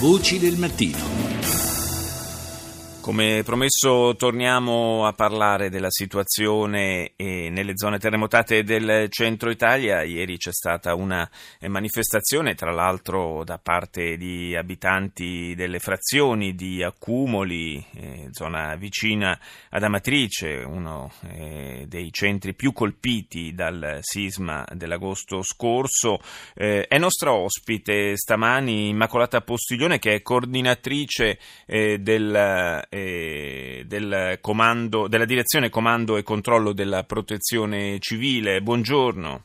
Voci del mattino. Come promesso torniamo a parlare della situazione eh, nelle zone terremotate del centro Italia. Ieri c'è stata una eh, manifestazione, tra l'altro da parte di abitanti delle frazioni di Accumoli, eh, zona vicina ad Amatrice, uno dei centri più colpiti dal sisma dell'agosto scorso. È nostra ospite stamani Immacolata Postiglione che è coordinatrice del eh, del comando, della direzione comando e controllo della protezione civile. Buongiorno.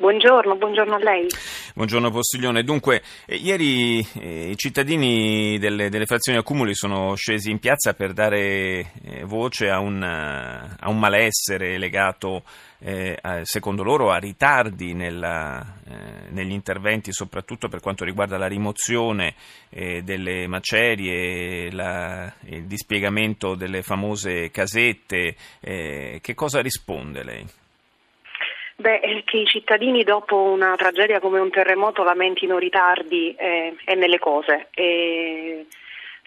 Buongiorno, buongiorno a lei. Buongiorno Postiglione. Dunque, eh, ieri eh, i cittadini delle, delle, frazioni accumuli sono scesi in piazza per dare eh, voce a un, a un, malessere legato, eh, a, secondo loro, a ritardi nella, eh, negli interventi, soprattutto per quanto riguarda la rimozione eh, delle macerie, la, il dispiegamento delle famose casette. che cosa risponde lei? Beh, che i cittadini dopo una tragedia come un terremoto lamentino ritardi eh, è nelle cose. E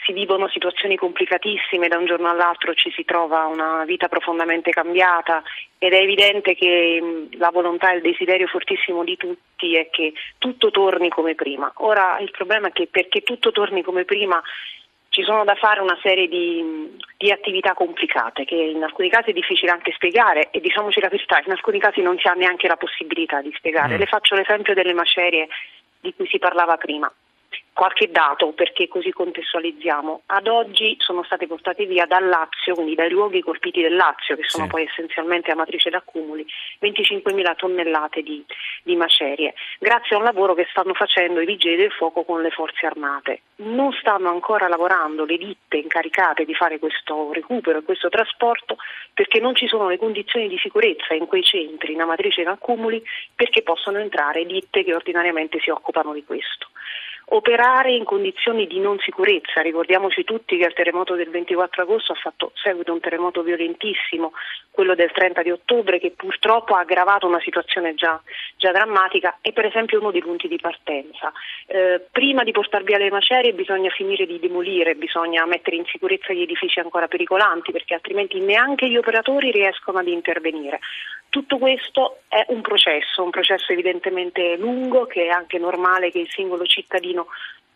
si vivono situazioni complicatissime, da un giorno all'altro ci si trova una vita profondamente cambiata ed è evidente che mh, la volontà e il desiderio fortissimo di tutti è che tutto torni come prima. Ora il problema è che perché tutto torni come prima ci sono da fare una serie di, di, attività complicate che in alcuni casi è difficile anche spiegare e diciamoci la verità, in alcuni casi non si ha neanche la possibilità di spiegare. Mm. Le faccio l'esempio delle macerie di cui si parlava prima qualche dato perché così contestualizziamo. Ad oggi sono state portate via dal Lazio, quindi dai luoghi colpiti del Lazio, che sono sì. poi essenzialmente a matrice d'accumuli, 25.000 tonnellate di, di, macerie, grazie a un lavoro che stanno facendo i vigili del fuoco con le forze armate. Non stanno ancora lavorando le ditte incaricate di fare questo recupero e questo trasporto perché non ci sono le condizioni di sicurezza in quei centri, in Amatrice e in accumuli, perché possono entrare ditte che ordinariamente si occupano di questo operare in condizioni di non sicurezza. Ricordiamoci tutti che il terremoto del 24 agosto ha fatto seguito un terremoto violentissimo, quello del 30 di ottobre, che purtroppo ha aggravato una situazione già, già drammatica e per esempio uno dei punti di partenza. Eh, prima di portare via le macerie bisogna finire di demolire, bisogna mettere in sicurezza gli edifici ancora pericolanti perché altrimenti neanche gli operatori riescono ad intervenire. Tutto questo è un processo, un processo evidentemente lungo che è anche normale che il singolo cittadino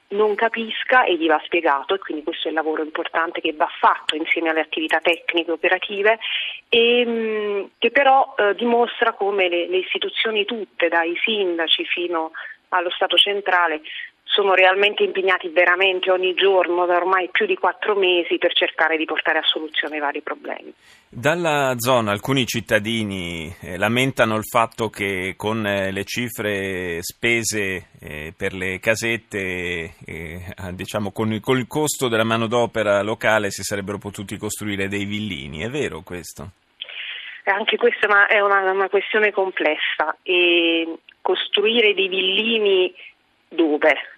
non capisca e gli va spiegato e quindi questo è il lavoro importante che va fatto insieme alle attività tecniche operative e mm, che però eh, dimostra come le, le istituzioni tutte, dai sindaci fino allo Stato centrale, sono realmente impegnati veramente ogni giorno da ormai più di quattro mesi per cercare di portare a soluzione i vari problemi. Dalla zona alcuni cittadini eh, lamentano il fatto che con eh, le cifre spese eh, per le casette, eh, diciamo con il, con il costo della manodopera locale si sarebbero potuti costruire dei villini, è vero questo? Anche questa è una, una questione complessa e costruire dei villini dove?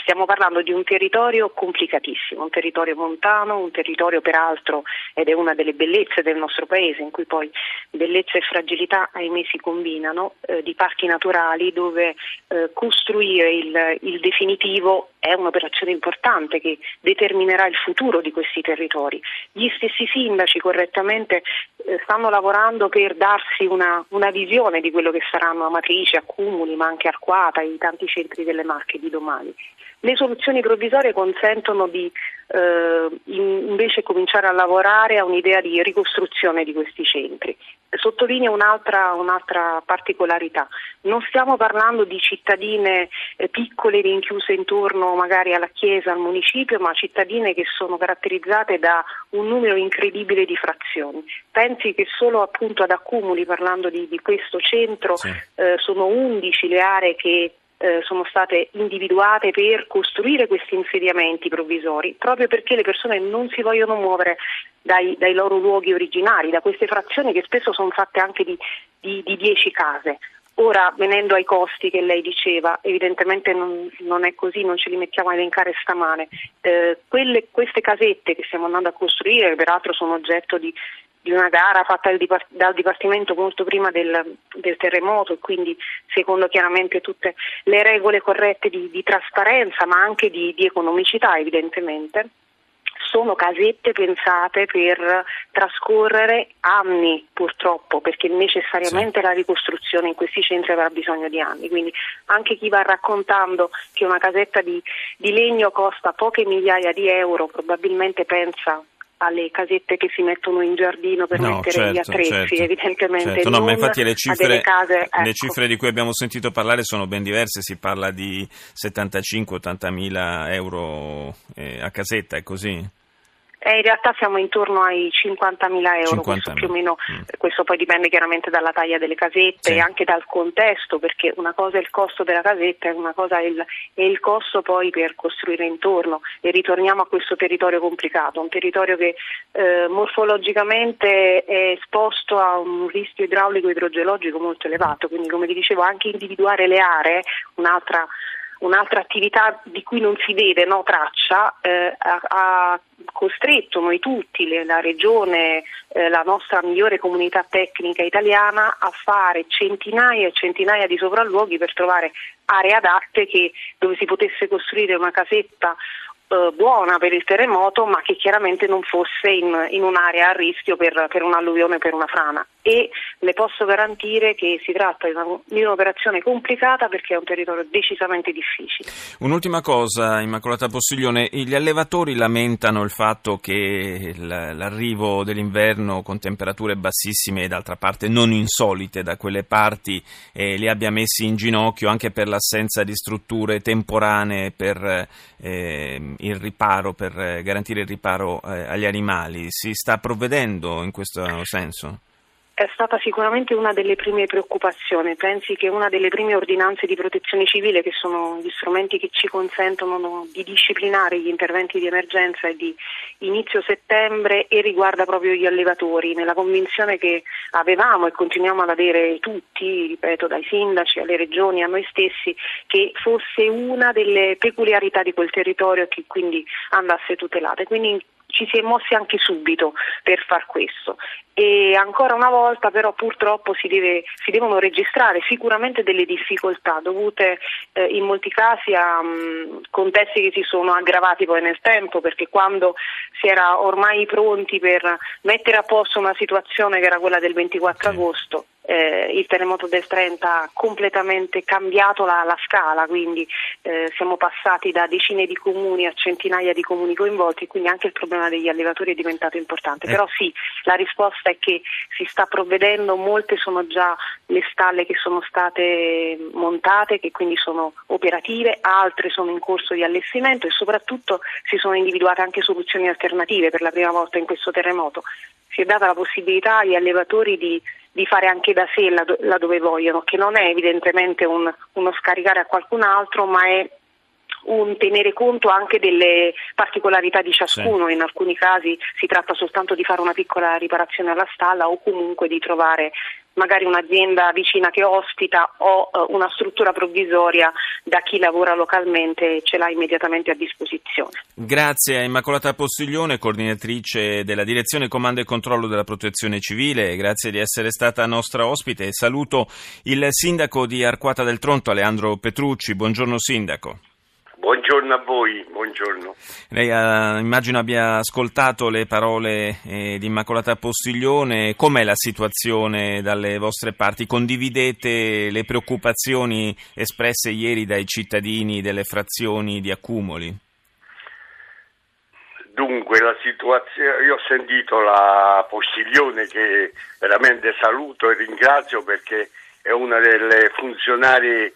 Stiamo parlando di un territorio complicatissimo, un territorio montano, un territorio peraltro, ed è una delle bellezze del nostro paese, in cui poi bellezza e fragilità ahimè si combinano, eh, di parchi naturali dove eh, costruire il, il definitivo è un'operazione importante che determinerà il futuro di questi territori. Gli stessi sindaci correttamente eh, stanno lavorando per darsi una, una, visione di quello che saranno Amatrice, Accumuli, ma anche Arquata i tanti centri delle Marche di domani. Le soluzioni provvisorie consentono di eh, invece cominciare a lavorare a un'idea di ricostruzione di questi centri. Sottolineo un'altra, un'altra particolarità, non stiamo parlando di cittadine eh, piccole rinchiuse intorno magari alla chiesa, al municipio, ma cittadine che sono caratterizzate da un numero incredibile di frazioni. Pensi che solo appunto ad accumuli, parlando di, di questo centro, sì. eh, sono 11 le aree che eh, sono state individuate per costruire questi insediamenti provvisori, proprio perché le persone non si vogliono muovere dai, dai loro luoghi originari, da queste frazioni che spesso sono fatte anche di, di, di 10 case. Ora, venendo ai costi che lei diceva, evidentemente non, non è così, non ce li mettiamo a elencare stamane. Eh, quelle, queste casette che stiamo andando a costruire, che peraltro sono oggetto di, di una gara fatta dal Dipartimento molto prima del, del, terremoto e quindi secondo chiaramente tutte le regole corrette di, di trasparenza ma anche di, di economicità evidentemente sono casette pensate per trascorrere anni purtroppo, perché necessariamente la ricostruzione in questi centri avrà bisogno di anni. Quindi anche chi va raccontando che una casetta di, di legno costa poche migliaia di euro probabilmente pensa alle casette che si mettono in giardino per no, mettere certo, gli attrezzi, certo, evidentemente. Certo. No, ma infatti le cifre, case, ecco. le cifre, di cui abbiamo sentito parlare sono ben diverse, si parla di 75-80 mila euro eh, a casetta, è così? Eh, in realtà siamo intorno ai 50.000 euro, 50 questo più o meno, mm. questo poi dipende chiaramente dalla taglia delle casette sì. e anche dal contesto, perché una cosa è il costo della casetta e una cosa è il, è il, costo poi per costruire intorno e ritorniamo a questo territorio complicato, un territorio che eh, morfologicamente è esposto a un rischio idraulico idrogeologico molto elevato, quindi come vi dicevo anche individuare le aree, un'altra un'altra attività di cui non si vede no, traccia, eh, ha, ha, costretto noi tutti, le, la Regione, eh, la nostra migliore comunità tecnica italiana, a fare centinaia e centinaia di sopralluoghi per trovare aree adatte che, dove si potesse costruire una casetta eh, buona per il terremoto, ma che chiaramente non fosse in, in un'area a rischio per, per un'alluvione o per una frana. E le posso garantire che si tratta di, una, di un'operazione complicata perché è un territorio decisamente difficile. Un'ultima cosa, Immacolata Possiglione, gli allevatori lamentano il fatto che l'arrivo dell'inverno con temperature bassissime e d'altra parte non insolite da quelle parti eh, li abbia messi in ginocchio anche per l'assenza di strutture temporanee per eh, il riparo, per eh, garantire il riparo eh, agli animali. Si sta provvedendo in questo senso? È stata sicuramente una delle prime preoccupazioni. Pensi che una delle prime ordinanze di protezione civile, che sono gli strumenti che ci consentono di disciplinare gli interventi di emergenza, è di inizio settembre e riguarda proprio gli allevatori, nella convinzione che avevamo e continuiamo ad avere tutti, ripeto, dai sindaci alle regioni, a noi stessi, che fosse una delle peculiarità di quel territorio e che quindi andasse tutelata. Quindi ci si è mossi anche subito per far questo. E ancora una volta però purtroppo si, deve, si devono registrare sicuramente delle difficoltà dovute eh, in molti casi a mh, contesti che si sono aggravati poi nel tempo perché quando si era ormai pronti per mettere a posto una situazione che era quella del 24 agosto eh, il terremoto del 30 ha completamente cambiato la, la scala, quindi eh, siamo passati da decine di comuni a centinaia di comuni coinvolti quindi anche il problema degli allevatori è diventato importante. Eh. Però sì, la risposta è che si sta provvedendo, molte sono già le stalle che sono state montate, che quindi sono operative, altre sono in corso di allestimento e soprattutto si sono individuate anche soluzioni alternative per la prima volta in questo terremoto. Si è data la possibilità agli allevatori di di fare anche da sé laddove vogliono, che non è evidentemente un, uno scaricare a qualcun altro, ma è un tenere conto anche delle particolarità di ciascuno, sì. in alcuni casi si tratta soltanto di fare una piccola riparazione alla stalla o comunque di trovare magari un'azienda vicina che ospita o uh, una struttura provvisoria da chi lavora localmente ce l'ha immediatamente a disposizione. Grazie a Immacolata Postiglione, coordinatrice della Direzione Comando e Controllo della Protezione Civile, grazie di essere stata nostra ospite e saluto il sindaco di Arquata del Tronto, Aleandro Petrucci. Buongiorno sindaco. Buongiorno a voi, buongiorno. Lei uh, immagino abbia ascoltato le parole eh, di Immacolata Postiglione. Com'è la situazione dalle vostre parti? Condividete le preoccupazioni espresse ieri dai cittadini delle frazioni di accumuli? Dunque, la situazione, io ho sentito la Postiglione che veramente saluto e ringrazio perché è una delle funzionarie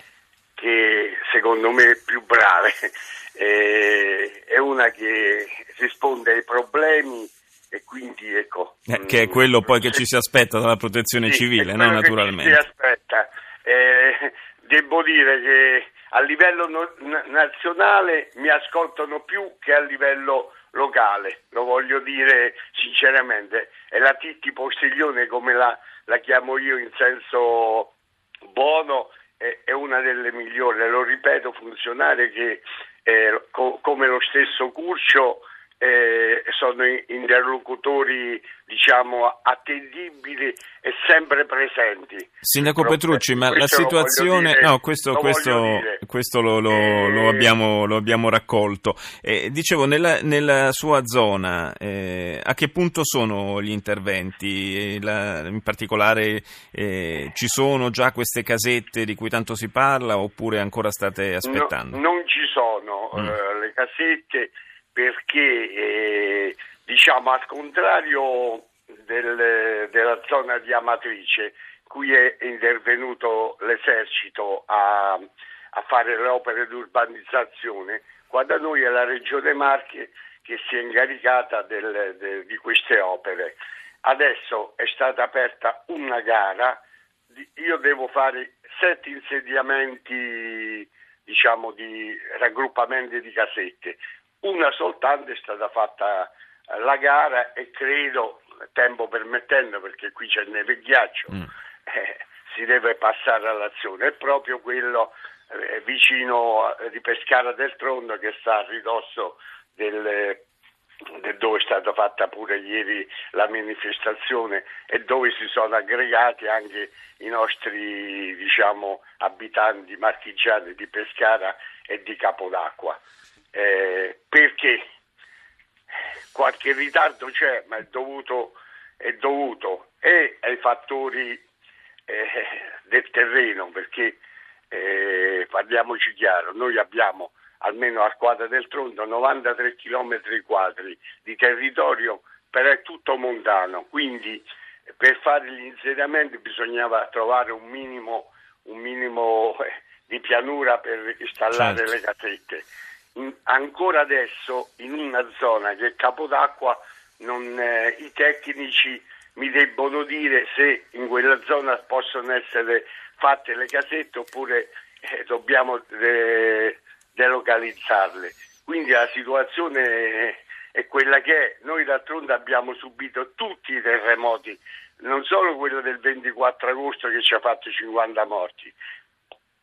che secondo me è più brave, eh, è una che risponde ai problemi e quindi ecco... Eh, che è quello poi che ci si aspetta dalla protezione sì, civile, no? naturalmente. si aspetta. Eh, devo dire che a livello no, nazionale mi ascoltano più che a livello locale, lo voglio dire sinceramente. E la Titti Postiglione, come la, la chiamo io in senso buono, è una delle migliori, lo ripeto, funzionarie che eh, co- come lo stesso Curcio eh, sono interlocutori di diciamo, attendibili e sempre presenti. Sindaco Petrucci, ma la situazione... Dire, no, questo, lo, questo, questo lo, lo, eh, lo, abbiamo, lo, abbiamo, raccolto. Eh, dicevo, nella, nella, sua zona, eh, a che punto sono gli interventi? Eh, la, in particolare eh, ci sono già queste casette di cui tanto si parla oppure ancora state aspettando? No, non ci sono mm. Eh, le casette perché diciamo al contrario del, della zona di Amatrice, cui è intervenuto l'esercito a, a fare le opere di urbanizzazione, qua da noi è la Regione Marche che si è incaricata del, del, di queste opere. Adesso è stata aperta una gara, io devo fare sette insediamenti diciamo, di raggruppamenti di casette, una soltanto è stata fatta la gara e credo, tempo permettendo, perché qui c'è neve e ghiaccio, mm. eh, si deve passare all'azione. È proprio quello eh, vicino di Pescara del Trondo che sta a ridosso del, del dove è stata fatta pure ieri la manifestazione e dove si sono aggregati anche i nostri diciamo, abitanti marchigiani di Pescara e di Capodacqua. Eh, perché? Qualche ritardo c'è, ma è dovuto, è dovuto. E ai fattori eh, del terreno, perché eh, parliamoci chiaro, noi abbiamo almeno al quadro del Tronto 93 km quadri di territorio, però è tutto montano, quindi per fare gli insediamenti bisognava trovare un minimo, un minimo eh, di pianura per installare certo. le casette ancora adesso in una zona che è Capodacqua non, eh, i tecnici mi debbono dire se in quella zona possono essere fatte le casette oppure eh, dobbiamo de- delocalizzarle. Quindi la situazione è quella che è. Noi d'altronde abbiamo subito tutti i terremoti, non solo quello del 24 agosto che ci ha fatto 50 morti,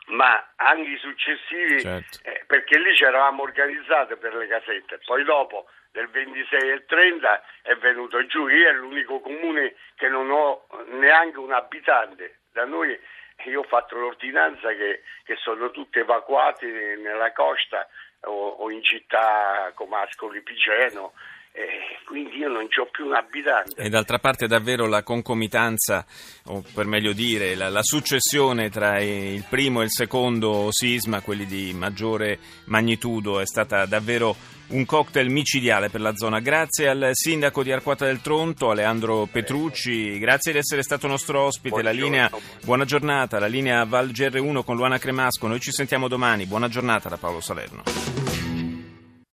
ma anche i successivi, certo. eh, perché lì ci eravamo organizzati per le casette, poi dopo del 26 e il 30 è venuto giù, io è l'unico comune che non ho neanche un abitante, da noi io ho fatto l'ordinanza che, che sono tutti evacuati nella costa o, o in città come Ascoli Piceno eh, quindi io non ho più un abitante. E d'altra parte davvero la concomitanza, o per meglio dire la, la, successione tra il primo e il secondo sisma, quelli di maggiore magnitudo, è stata davvero un cocktail micidiale per la zona. Grazie al sindaco di Arquata del Tronto, Aleandro Petrucci, grazie di essere stato nostro ospite. La linea, buona giornata, la linea Val GR1 con Luana Cremasco. Noi ci sentiamo domani. Buona giornata da Paolo Salerno.